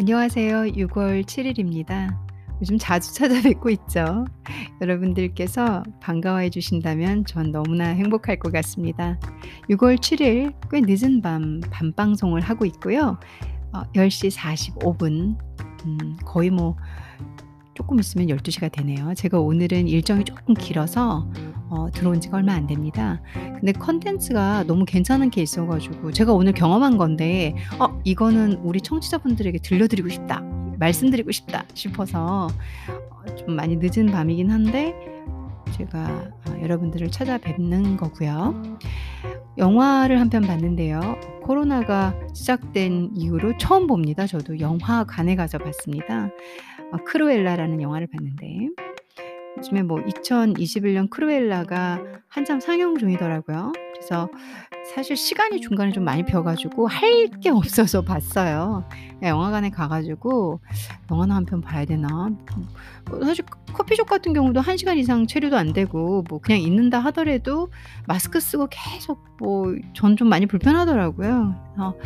안녕하세요. 6월 7일입니다. 요즘 자주 찾아뵙고 있죠. 여러분들께서 반가워해 주신다면 전 너무나 행복할 것 같습니다. 6월 7일 꽤 늦은 밤 밤방송을 하고 있고요. 어, 10시 45분 음, 거의 뭐 조금 있으면 12시가 되네요. 제가 오늘은 일정이 조금 길어서 어, 들어온 지가 얼마 안 됩니다. 근데 컨텐츠가 너무 괜찮은 게 있어가지고 제가 오늘 경험한 건데 어, 이거는 우리 청취자분들에게 들려드리고 싶다. 말씀드리고 싶다 싶어서 어, 좀 많이 늦은 밤이긴 한데 제가 어, 여러분들을 찾아뵙는 거고요. 영화를 한 편 봤는데요. 코로나가 시작된 이후로 처음 봅니다. 저도 영화관에 가서 봤습니다. 어, 크루엘라라는 영화를 봤는데 요즘에 뭐 2021년 크루엘라가 한참 상영 중이더라고요. 그래서 사실 시간이 중간에 좀 많이 비어 가지고 할 게 없어서 봤어요. 영화관에 가 가지고 '영화나 한 편 봐야 되나?' 뭐 사실 커피숍 같은 경우도 1 시간 이상 체류도 안 되고 뭐 그냥 있는다 하더라도 마스크 쓰고 계속 뭐 전 좀 많이 불편하더라고요. 그래서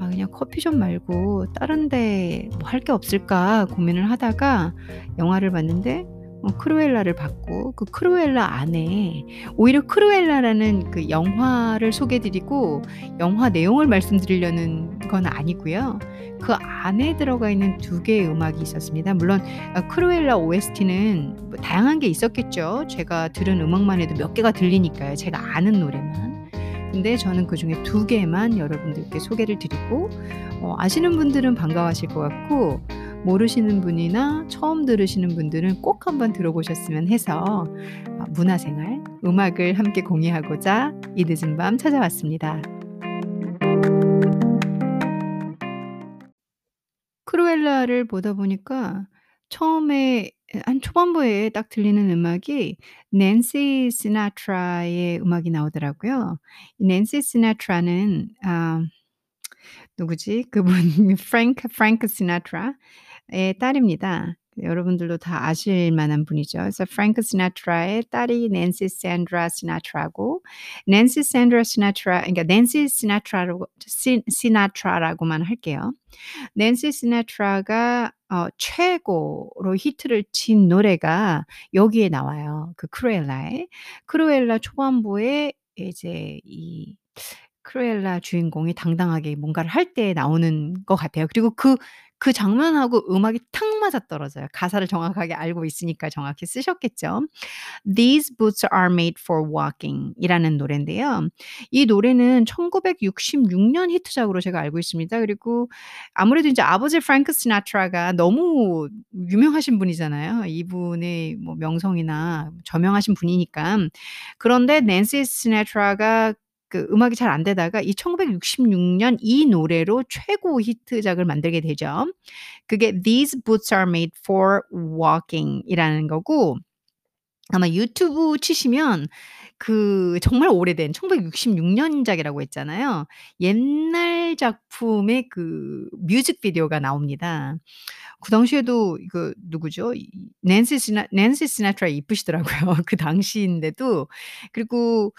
'아 그냥 커피숍 말고 다른 데 뭐 할 게 없을까?' 고민을 하다가 영화를 봤는데 어 크루엘라를 봤고 그 크루엘라 안에 오히려 크루엘라라는 그 영화를 소개해 드리고 영화 내용을 말씀드리려는 건 아니고요. 그 안에 들어가 있는 두 개의 음악이 있었습니다. 물론 어 크루엘라 OST는 뭐 다양한 게 있었겠죠. 제가 들은 음악만 해도 몇 개가 들리니까요, 제가 아는 노래만. 근데 저는 그 중에 두 개만 여러분들께 소개를 드리고 어 아시는 분들은 반가워하실 것 같고 모르시는 분이나 처음 들으시는 분들은 꼭 한번 들어보셨으면 해서 어, 문화생활, 음악을 함께 공유하고자 이 늦은 밤 찾아왔습니다. 크루엘라를 보다 보니까 처음에 한 초반부에 딱 들리는 음악이 낸시 시나트라의 음악이 나오더라고요. 이 낸시 시나트라는 아 누구지? 그분 프랭크 프랭크 시나트라 의 딸입니다. 여러분들도 다 아실 만한 분이죠. 그래서 프랭크 시나트라의 딸이 낸시 샌드라 시나트라고 낸시 샌드라 시나트라 그러니까 낸시 시나트라로 시, 시나트라라고만 할게요. 낸시 시나트라가 어, 최고로 히트를 친 노래가 여기에 나와요. 그 크루엘라에 크루엘라 초반부에 이제 이 크루엘라 주인공이 당당하게 뭔가를 할 때 나오는 것 같아요. 그리고 그 그 장면하고 음악이 탁 맞아떨어져요. 가사를 정확하게 알고 있으니까 정확히 쓰셨겠죠. These boots are made for walking 이라는 노랜데요. 이 노래는 1966년 히트작으로 제가 알고 있습니다. 그리고 아무래도 인제 아버지 프랭크 시나트라가 너무 유명하신 분이잖아요. 이분의 뭐 명성이나 저명하신 분이니까. 그런데 낸시 시나트라가 그 음악이 잘 안 되다가 이 1966년 이 노래로 최고 히트작을 만들게 되죠. 그게 These Boots Are Made for Walking이라는 거고 아마 유튜브 치시면 그 정말 오래된 1966년작이라고 했잖아요. 옛날 작품의 그 뮤직비디오가 나옵니다. 그 당시에도 그 누구죠? 이 낸시 시나 낸시 시나트라 이쁘시더라고요. 그 당시인데도. 그리고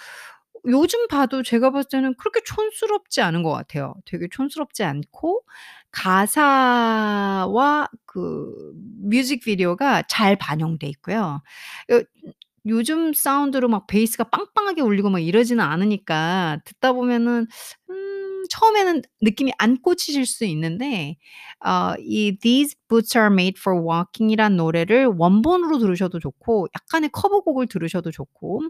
요즘 봐도 제가 봤을 때는 그렇게 촌스럽지 않은 것 같아요. 되게 촌스럽지 않고 가사와 그 뮤직비디오가 잘 반영돼 있고요. 요 요즘 사운드로 막 베이스가 빵빵하게 울리고 막 이러지는 않으니까 듣다 보면은 음 처음에는 느낌이 안 꽂히실 수 있는데 어 이 These Boots Are Made for Walking이란 노래를 원본으로 들으셔도 좋고 약간의 커버곡을 들으셔도 좋고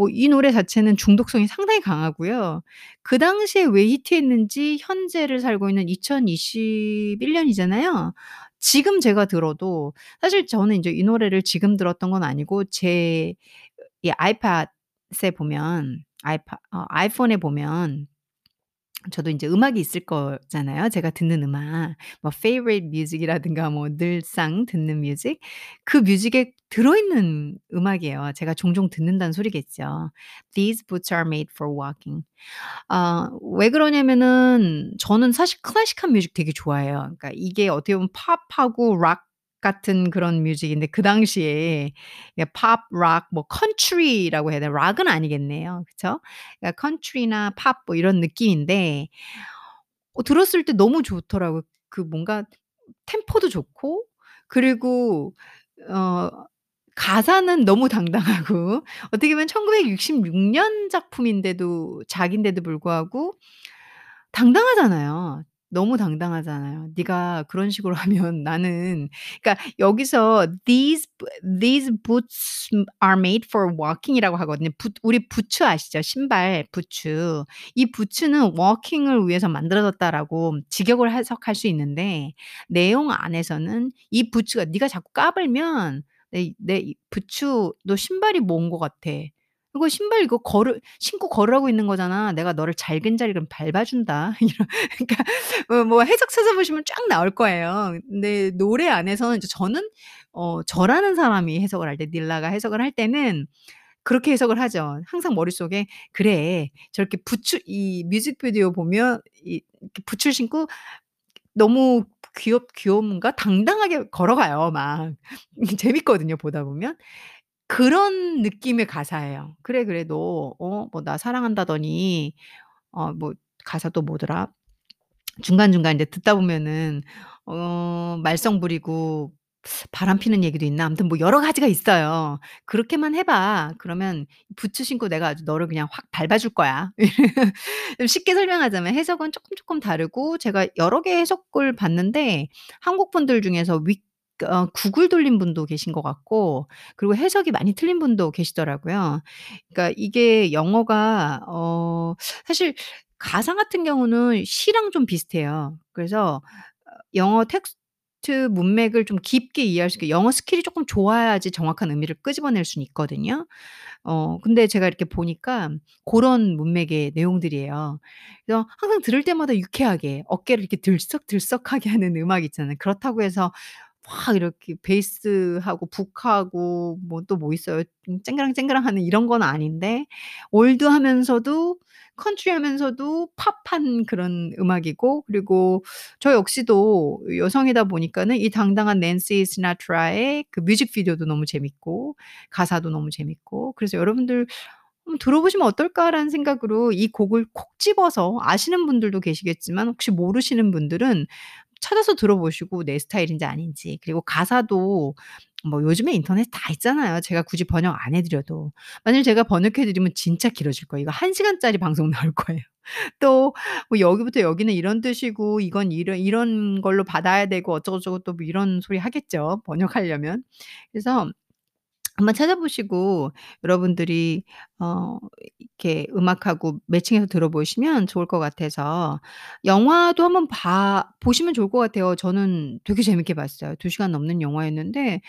뭐 이 노래 자체는 중독성이 상당히 강하고요. 그 당시에 왜 히트했는지 현재를 살고 있는 2021 년이잖아요. 지금 제가 들어도 사실 저는 인제 이 노래를 지금 들었던 건 아니고 제 이 아이팟에 보면 아이파 어 아이폰에 보면 저도 인제 음악이 있을 거잖아요. 제가 듣는 음악. 뭐 favorite music이라든가 뭐 늘상 듣는 music. 그 music에 들어있는 음악이에요. 제가 종종 듣는다는 소리겠죠. These boots are made for walking. 아 왜 그러냐면은 저는 사실 클래식한 music 되게 좋아해요. 그러니까 이게 어떻게 보면 팝하고 락 같은 그런 music인데 그 당시에 예 팝, 락, 뭐 컨트리라고 해야 되나? 락은 아니겠네요. 그쵸? 그러니까 컨트리나 팝 뭐 이런 느낌인데 어 들었을 때 너무 좋더라고요. 그 뭔가 템포도 좋고 그리고 어 가사는 너무 당당하고 어떻게 보면 1966년 작품인데도 작인데도 불구하고 당당하잖아요. 너무 당당하잖아요. "네가 그런 식으로 하면 나는" 그러니까 여기서 "These these boots are made for walking"이라고 하거든요. 붓 우리 부츠 아시죠? 신발 부츠. 이 부츠는 "walking"을 위해서 만들어졌다라고 직역을 해석할 수 있는데 내용 안에서는 이 부츠가 "네가 자꾸 까불면 내내이 부츠 너 신발이 뭔 것 같아. 이거 신발 이거 걸을 신고 걸으라고 있는 거잖아. 내가 너를 잘근잘근 밟아 준다." 이런 그러니까 어뭐 해석 찾아보시면 쫙 나올 거예요. 근데 노래 안에서는 이제 저는 어 저라는 사람이 해석을 할 때 닐라가 해석을 할 때는 그렇게 해석을 하죠. 항상 머릿속에 '그래. 저렇게 부츠' 이 뮤직비디오 보면 이 부츠를 신고 너무 귀엽 귀여운가? 당당하게 걸어가요 막. 재밌거든요 보다 보면. 그런 느낌의 가사예요. "그래, 그래. 너어뭐 나 사랑한다더니" 어 뭐 가사 또 뭐더라? 중간중간 이제 듣다 보면은 어 말썽 부리고 바람 피는 얘기도 있나? 아무튼 뭐 여러 가지가 있어요. "그렇게만 해 봐. 그러면 부츠 신고 내가 아주 너를 그냥 확 밟아 줄 거야." 좀 쉽게 설명하자면 해석은 쪼끔 쪼끔 다르고 제가 여러 개의 해석을 봤는데 한국 분들 중에서 위어 구글 돌린 분도 계신 것 같고 그리고 해석이 많이 틀린 분도 계시더라고요. 그러니까 이게 영어가 어 사실 가사 같은 경우는 시랑 좀 비슷해요. 그래서 어 영어 텍스트 문맥을 좀 깊게 이해할 수 있게 영어 스킬이 쪼끔 좋아야지 정확한 의미를 끄집어낼 수는 있거든요. 어 근데 제가 이렇게 보니까 고런 문맥의 내용들이에요. 그래서 항상 들을 때마다 유쾌하게 어깨를 이렇게 들썩들썩하게 하는 음악 있잖아요. 그렇다고 해서 막 이렇게 베이스하고 북하고 뭐 또 뭐 있어요? 음 쨍그랑 쨍그랑 하는 이런 건 아닌데 올드하면서도 컨트리하면서도 팝한 그런 음악이고 그리고 저 역시도 여성이다 보니까는 이 당당한 낸시 시나트라의 그 뮤직비디오도 너무 재밌고 가사도 너무 재밌고 그래서 여러분들 들어보시면 어떨까라는 생각으로 이 곡을 콕 집어서 아시는 분들도 계시겠지만 혹시 모르시는 분들은 찾아서 들어보시고 내 스타일인지 아닌지 그리고 가사도 뭐 요즘에 인터넷 다 있잖아요. 제가 굳이 번역 안 해 드려도. 만일 제가 번역해 드리면 진짜 길어질 거예요. 이거 1 시간짜리 방송 나올 거예요. 또 뭐 여기부터 여기는 이런 뜻이고 이건 이런 이런 걸로 받아야 되고 어쩌고저쩌고 또 뭐 이런 소리 하겠죠, 번역하려면. 그래서 한번 찾아보시고 여러분들이 어 이렇게 음악하고 매칭해서 들어보시면 좋을 것 같아서 영화도 한번 봐 보시면 좋을 것 같아요. 저는 되게 재밌게 봤어요. 2 시간 넘는 영화였는데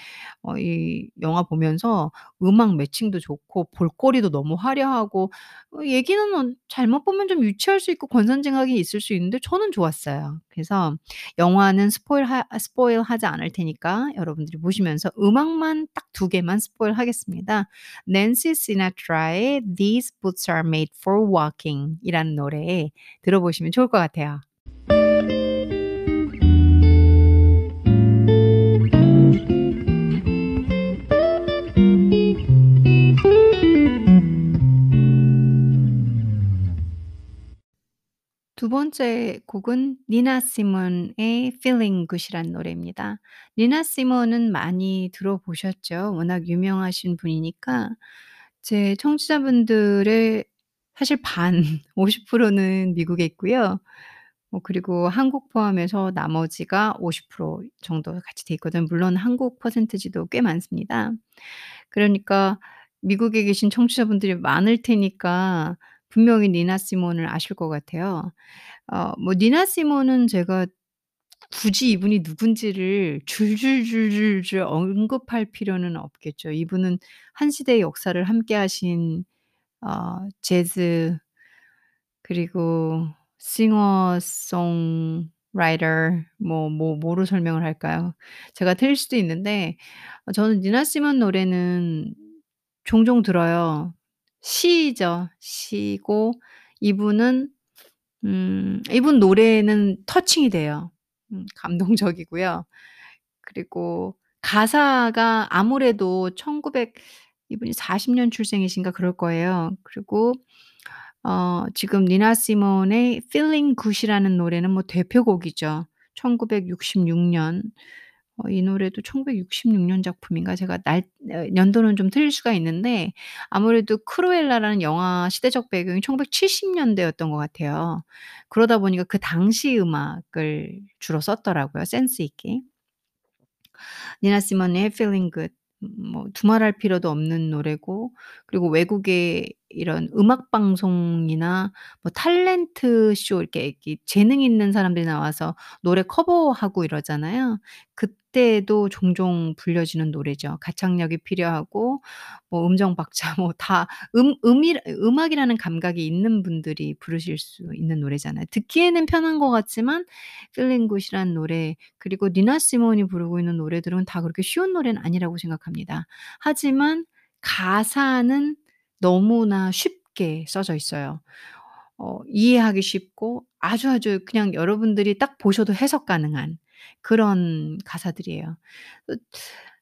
어 이 영화 보면서 음악 매칭도 좋고 볼거리도 너무 화려하고 어 얘기는 어 잘못 보면 좀 유치할 수 있고 권선징악이 있을 수 있는데 저는 좋았어요. 그래서 영화는 스포일 하 스포일하지 않을 테니까 여러분들이 보시면서 음악만 딱 2 개만 스포 일하겠습니다. 낸시 시나트라의 These Boots Are Made for Walking 이라는 노래 들어보시면 좋을 것 같아요. 두 번째 곡은 니나 시몬의 Feeling Good이라는 노래입니다. 니나 시몬은 많이 들어보셨죠? 워낙 유명하신 분이니까 제 청취자분들의 사실 반 50%는 미국에 있고요. 뭐 그리고 한국 포함해서 나머지가 50% 정도 같이 돼 있거든요. 물론 한국 퍼센티지도 꽤 많습니다. 그러니까 미국에 계신 청취자분들이 많을 테니까 분명히 니나 시몬을 아실 것 같아요. 어 뭐 니나 시몬은 제가 굳이 이분이 누군지를 줄줄줄줄줄 언급할 필요는 없겠죠. 이분은 한 시대의 역사를 함께 하신 어 재즈 그리고 싱어송 라이터 뭐 뭐 뭐로 설명을 할까요? 제가 틀릴 수도 있는데 어 저는 니나 시몬 노래는 종종 들어요. 시죠. 시고 이분은 음 이분 노래는 터칭이 돼요. 음 감동적이고요. 그리고 가사가 아무래도 1900 이분이 40년 출생이신가 그럴 거예요. 그리고 어 지금 니나 시몬의 Feeling Good이라는 노래는 뭐 대표곡이죠. 1966 년. 어 이 노래도 1966년 작품인가 제가 날어 연도는 좀 틀릴 수가 있는데 아무래도 크루엘라라는 영화 시대적 배경이 1970 년대였던 것 같아요. 그러다 보니까 그 당시 음악을 주로 썼더라고요 센스 있게. 니나 시몬의 Feeling Good 음뭐 두말할 필요도 없는 노래고 그리고 외국의 이런 음악 방송이나 뭐 탤런트 쇼 이렇게 이렇게 재능 있는 사람들이 나와서 노래 커버하고 이러잖아요. 그때도 종종 불려지는 노래죠. 가창력이 필요하고 뭐 음정 박자 뭐 다 음 음이 음악이라는 감각이 있는 분들이 부르실 수 있는 노래잖아요. 듣기에는 편한 것 같지만 Good이라는 노래 그리고 니나 시몬이 부르고 있는 노래들은 다 그렇게 쉬운 노래는 아니라고 생각합니다. 하지만 가사는 너무나 쉽게 써져 있어요. 어 이해하기 쉽고 아주 아주 그냥 여러분들이 딱 보셔도 해석 가능한 그런 가사들이에요. 어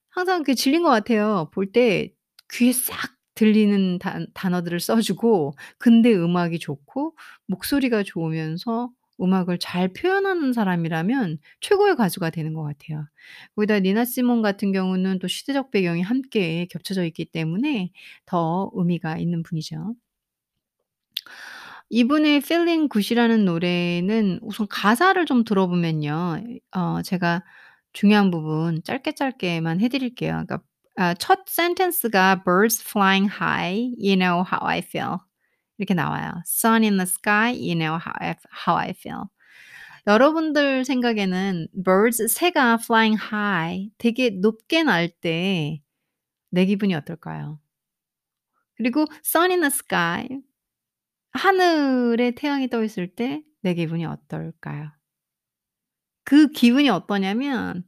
항상 그 질린 것 같아요. 볼 때 귀에 싹 들리는 단 단어들을 써 주고 근데 음악이 좋고 목소리가 좋으면서 음악을 잘 표현하는 사람이라면 최고의 가수가 되는 것 같아요. 거기다 니나 시몬 같은 경우는 또 시대적 배경이 함께 겹쳐져 있기 때문에 더 의미가 있는 분이죠. 이분의 Feeling Good이라는 노래는 우선 가사를 좀 들어보면요. 어 제가 중요한 부분 짧게 짧게만 해 드릴게요. 그러니까 아 첫 센텐스가 "Birds flying high, you know how I feel." 이렇게 나와요. "Sun in the sky, you know how I how I feel." 여러분들 생각에는 birds 새가 flying high 되게 높게 날 때 내 기분이 어떨까요? 그리고 sun in the sky 하늘에 태양이 떠 있을 때 내 기분이 어떨까요? 그 기분이 어떠냐면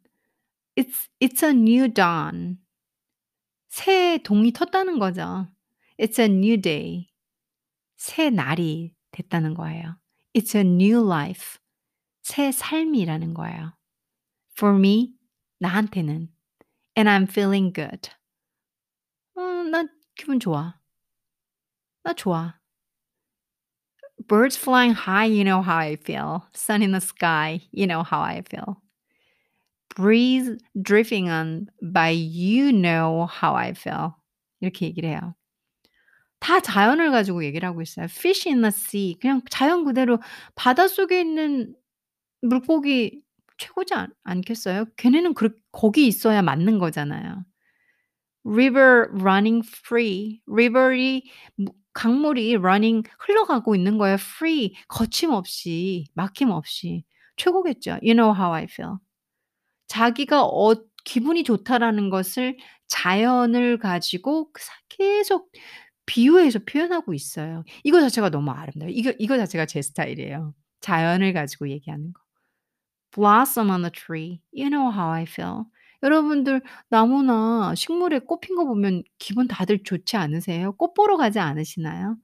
it's it's a new dawn. 새 동이 텄다는 거죠. It's a new day. 새 날이 됐다는 거예요. It's a new life. 새 삶이라는 거예요. For me 나한테는 and I'm feeling good. 어 나 기분 좋아. 나 좋아. Birds flying high, you know how I feel. Sun in the sky, you know how I feel. Breeze drifting on by, you know how I feel. 이렇게 얘기를 해요. 다 자연을 가지고 얘기를 하고 있어요. Fish in the sea 그냥 자연 그대로 바닷속에 있는 물고기 최고지 않 않겠어요? 걔네는 그렇 거기 있어야 맞는 거잖아요. River running free. river이 무 강물이 running 흘러가고 있는 거예요. free 거침없이 막힘없이. 최고겠죠. You know how I feel. 자기가 어 기분이 좋다라는 것을 자연을 가지고 그사 계속 비유해서 표현하고 있어요. 이거 자체가 너무 아름다워요. 이거 이거 자체가 제 스타일이에요. 자연을 가지고 얘기하는 거. Blossom on the tree. You know how I feel. 여러분들 나무나 식물에 꽃핀 거 보면 기분 다들 좋지 않으세요? 꽃 보러 가지 않으시나요?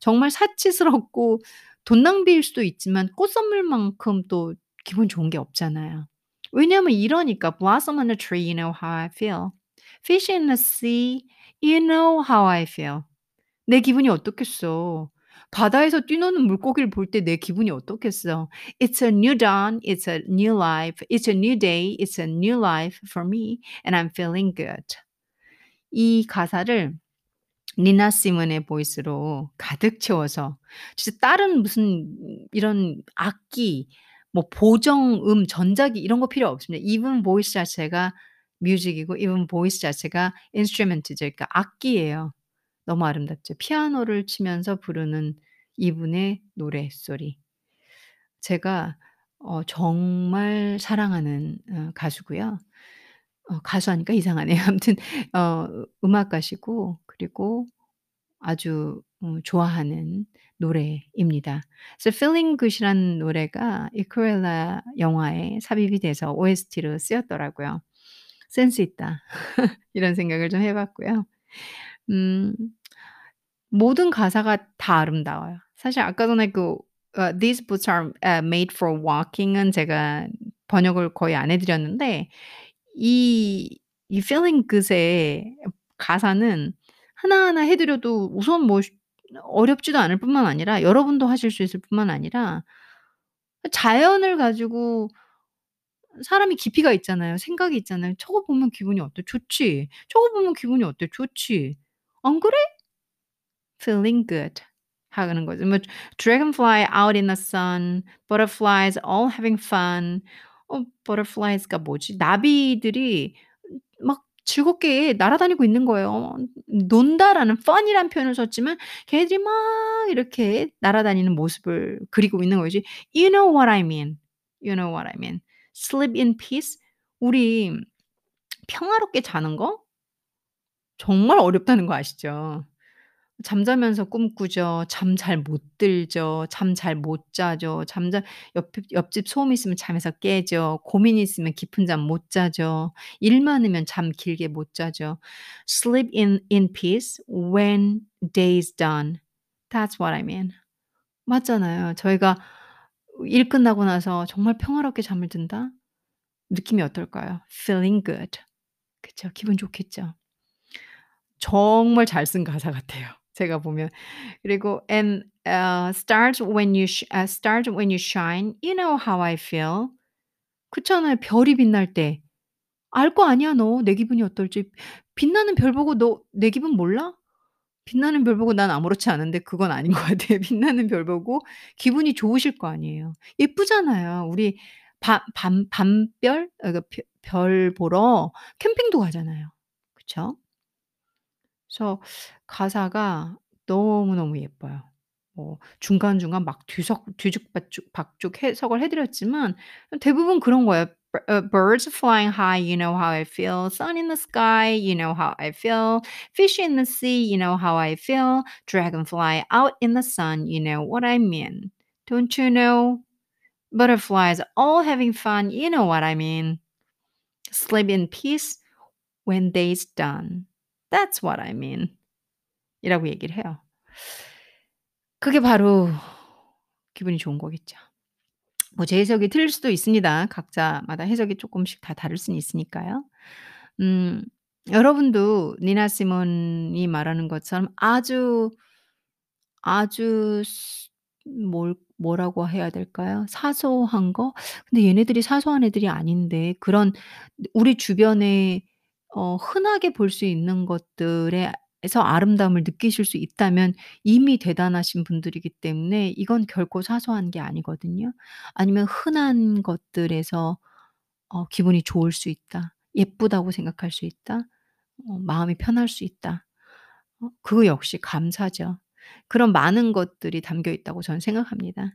정말 사치스럽고 돈 낭비일 수도 있지만 꽃 선물만큼 또 기분 좋은 게 없잖아요. 왜냐하면 이러니까 blossom on the tree, you know how I feel. fish in the sea, you know how I feel. 내 기분이 어떻겠어. 바다에서 뛰노는 물고기를 볼 때 내 기분이 어떻겠어. It's a new dawn, it's a new life, it's a new day, it's a new life for me and I'm feeling good. 이 가사를 니나 시몬의 voice로 가득 채워서 진짜 다른 무슨 이런 악기 뭐 보정음, 전자기 이런 거 필요 없습니다. even voice 자체가 뮤직이고 even 보이스 자체가 인스트루먼트죠. 그러니까 악기예요. 너무 아름답죠. 피아노를 치면서 부르는 이분의 노랫소리. 제가 어 정말 사랑하는 어 가수고요. 어 가수 하니까 이상하네요. 아무튼 어 음악가시고 그리고 아주 어 좋아하는 노래입니다. 그래서 Feeling Good이라는 노래가 이 크루엘라 영화에 삽입이 돼서 OST로 쓰였더라고요. '센스 있다.' 이런 생각을 좀 해 봤고요. 음 모든 가사가 다 아름다워요. 사실 아까 전에 그어 "These boots are uh, made for walking은 제가 번역을 거의 안 해 드렸는데 이 이 Feeling Good의 가사는 하나하나 해 드려도 우선 뭐쉬 어렵지도 않을 뿐만 아니라 여러분도 하실 수 있을 뿐만 아니라 자연을 가지고 사람이 깊이가 있잖아요. 생각이 있잖아요. '저거 보면 기분이 어때? 좋지. 저거 보면 기분이 어때? 좋지. 안 그래?' feeling good 하는 거죠. 뭐 dragonfly out in the sun, butterflies all having fun. 어 butterflies가 뭐지? 나비들이 막 즐겁게 날아다니고 있는 거예요. 논다라는 fun이라는 표현을 썼지만 걔네들이 막 이렇게 날아다니는 모습을 그리고 있는 거지. You know what I mean. You know what I mean. Sleep in peace. 우리 평화롭게 자는 거 정말 어렵다는 거 아시죠? 잠자면서 꿈꾸죠. 잠 잘 못 들죠. 잠 잘 못 자죠. 잠자 옆 옆집 소음 있으면 잠에서 깨죠. 고민이 있으면 깊은 잠 못 자죠. 일 많으면 잠 길게 못 자죠. Sleep in in peace when day's done. That's what I mean. 맞잖아요. 저희가 일 끝나고 나서 정말 평화롭게 잠을 든다? 느낌이 어떨까요? feeling good. 그쵸. 기분 좋겠죠. 정말 잘 쓴 가사 같아요. 제가 보면. 그리고 and uh, stars when you sh uh, stars when you shine, you know how I feel. 그렇잖아요. 별이 빛날 때. 알 거 아니야 너 내 기분이 어떨지. 빛나는 별 보고 너 내 기분 몰라? 빛나는 별 보고 난 아무렇지 않은데 그건 아닌 것 같아요. 빛나는 별 보고 기분이 좋으실 거 아니에요. 예쁘잖아요. 우리 밤 밤 밤별 어 그 벼 별 보러 캠핑도 가잖아요. 그쵸? 그래서 가사가 너무너무 예뻐요. 뭐 중간중간 막 뒤석 뒤죽박죽 박죽 해석을 해 드렸지만 대부분 그런 거예요. "B uh, birds flying high, you know how I feel. Sun in the sky, you know how I feel. Fish in the sea, you know how I feel. Dragonfly out in the sun, you know what I mean. Don't you know? Butterflies all having fun, you know what I mean. Sleep in peace when day's done. That's what I mean." 이라고 얘기를 해요. 그게 바로 기분이 좋은 거겠죠. 뭐 제 해석이 틀릴 수도 있습니다. 각자마다 해석이 쪼끔씩 다 다를 수는 있으니까요. 음 여러분도 니나 시몬이 말하는 것처럼 아주 아주 스뭘 뭐라고 해야 될까요? 사소한 거? 근데 얘네들이 사소한 애들이 아닌데 그런 우리 주변에 어 흔하게 볼 수 있는 것들에 에서 아름다움을 느끼실 수 있다면 이미 대단하신 분들이기 때문에 이건 결코 사소한 게 아니거든요. 아니면 흔한 것들에서 어 기분이 좋을 수 있다. 예쁘다고 생각할 수 있다. 어 마음이 편할 수 있다. 어 그거 역시 감사죠. 그런 많은 것들이 담겨 있다고 저는 생각합니다.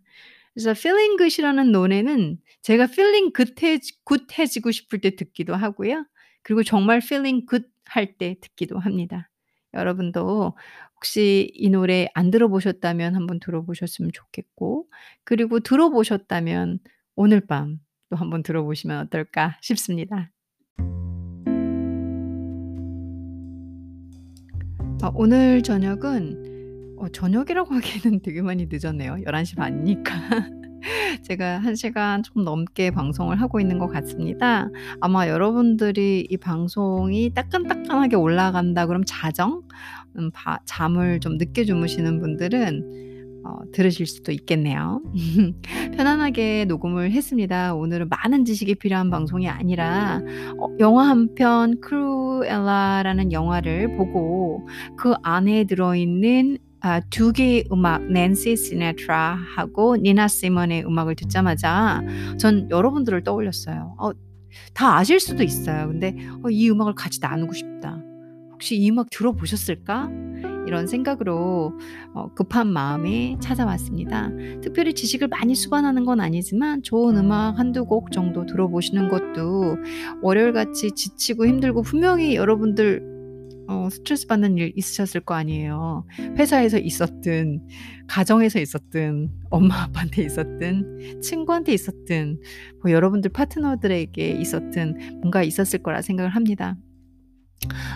그래서 feeling good이라는 노래는 제가 feeling good해지 굿해지고 싶을 때 듣기도 하고요. 그리고 정말 feeling good 할 때 듣기도 합니다. 여러분도 혹시 이 노래 안 들어보셨다면 한번 들어보셨으면 좋겠고 그리고 들어보셨다면 오늘 밤 또 한번 들어보시면 어떨까 싶습니다. 아 오늘 저녁은 어 저녁이라고 하기에는 되게 많이 늦었네요. 11시 반이니까. 제가 1 시간 좀 넘게 방송을 하고 있는 것 같습니다. 아마 여러분들이 이 방송이 따끈따끈하게 올라간다 그럼 자정 음 바 잠을 좀 늦게 주무시는 분들은 어 들으실 수도 있겠네요. 편안하게 녹음을 했습니다. 오늘은 많은 지식이 필요한 방송이 아니라 어 영화 한 편 크루엘라라는 영화를 보고 그 안에 들어있는 아2 개의 음악 낸시 시네트라하고 니나 시몬의 음악을 듣자마자 전 여러분들을 떠올렸어요. 어 다 아실 수도 있어요. 근데 '어 이 음악을 같이 나누고 싶다. 혹시 이 음악 들어보셨을까?' 이런 생각으로 어 급한 마음에 찾아왔습니다. 특별히 지식을 많이 수반하는 건 아니지만 좋은 음악 1-2곡 정도 들어보시는 것도 월요일같이 지치고 힘들고 분명히 여러분들 어 스트레스 받는 일 있으셨을 거 아니에요. 회사에서 있었든 가정에서 있었든 엄마 아빠한테 있었든 친구한테 있었든 뭐 여러분들 파트너들에게 있었든 뭔가 있었을 거라 생각을 합니다.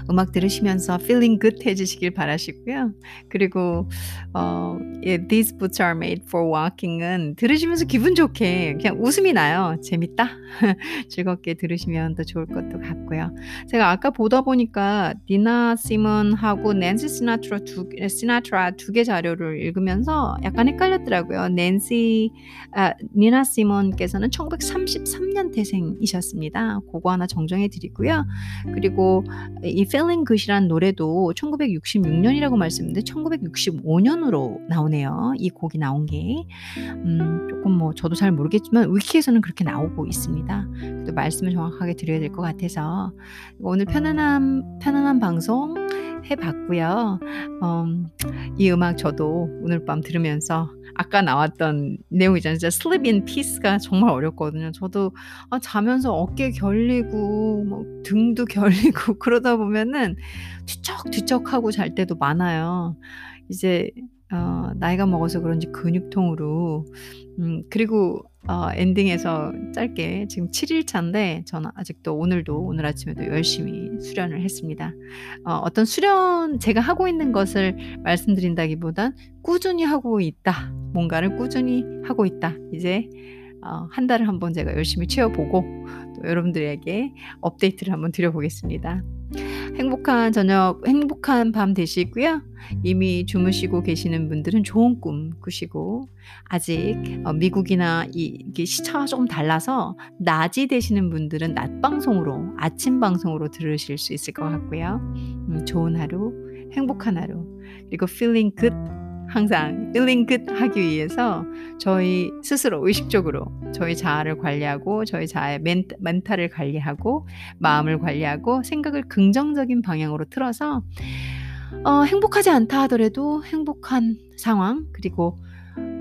음악 들으시면서 feeling good 해주시길 바라시고요. 그리고 어, 예, These boots are made for walking은 들으시면서 기분 좋게 그냥 웃음이 나요. 재밌다. 즐겁게 들으시면 더 좋을 것도 같고요. 제가 아까 보다 보니까 니나 시몬하고 낸시 시나트라 두, 시나트라 두 개 자료를 읽으면서 약간 헷갈렸더라고요. 낸시 아, 니나 시몬께서는 1933년 태생이셨습니다. 그거 하나 정정해 드리고요. 그리고 이 Feeling Good이란 노래도 1966년이라고 말씀드렸는데 1965년으로 나오네요. 이 곡이 나온 게 음, 조금 뭐 저도 잘 모르겠지만 위키에서는 그렇게 나오고 있습니다. 또 말씀을 정확하게 드려야 될 것 같아서 오늘 편안한 편안한 방송 해봤고요. 음, 이 음악 저도 오늘 밤 들으면서 아까 나왔던 내용이잖아요. 진짜 sleep in peace가 정말 어렵거든요. 저도 아, 자면서 어깨 결리고 뭐 등도 결리고 그러다 보면 은 뒤척뒤척하고 잘 때도 많아요. 이제 어, 나이가 먹어서 그런지 근육통으로 음, 그리고 어, 엔딩에서 짧게 지금 7일 차인데 저는 아직도 오늘도 오늘 아침에도 열심히 수련을 했습니다. 어, 어떤 수련 제가 하고 있는 것을 말씀드린다기보단 꾸준히 하고 있다. 뭔가를 꾸준히 하고 있다. 이제 어, 한 달을 한번 제가 열심히 채워보고 또 여러분들에게 업데이트를 한번 드려보겠습니다. 행복한 저녁, 행복한 밤 되시고요. 이미 주무시고 계시는 분들은 좋은 꿈 꾸시고 아직 어, 미국이나 이, 이게 시차가 조금 달라서 낮이 되시는 분들은 낮 방송으로 아침 방송으로 들으실 수 있을 것 같고요. 음, 좋은 하루, 행복한 하루 그리고 feeling good 항상 feeling good 하기 위해서 저희 스스로 의식적으로 저희 자아를 관리하고 저희 자아의 멘탈을 관리하고 마음을 관리하고 생각을 긍정적인 방향으로 틀어서 어, 행복하지 않다 하더라도 행복한 상황 그리고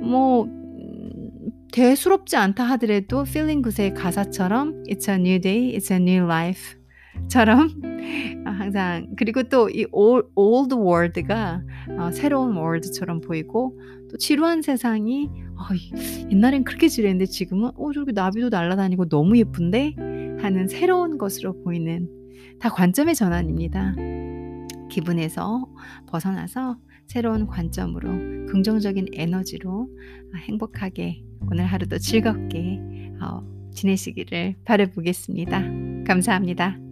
뭐 음, 대수롭지 않다 하더라도 feeling good의 가사처럼 It's a new day, it's a new life 처럼 항상 그리고 또 이 old world가 어, 새로운 world처럼 보이고 또 지루한 세상이 어, 옛날엔 그렇게 지루했는데 지금은 어 저렇게 나비도 날아다니고 너무 예쁜데 하는 새로운 것으로 보이는 다 관점의 전환입니다. 기분에서 벗어나서 새로운 관점으로 긍정적인 에너지로 행복하게 오늘 하루도 즐겁게 어, 지내시기를 바라보겠습니다. 감사합니다.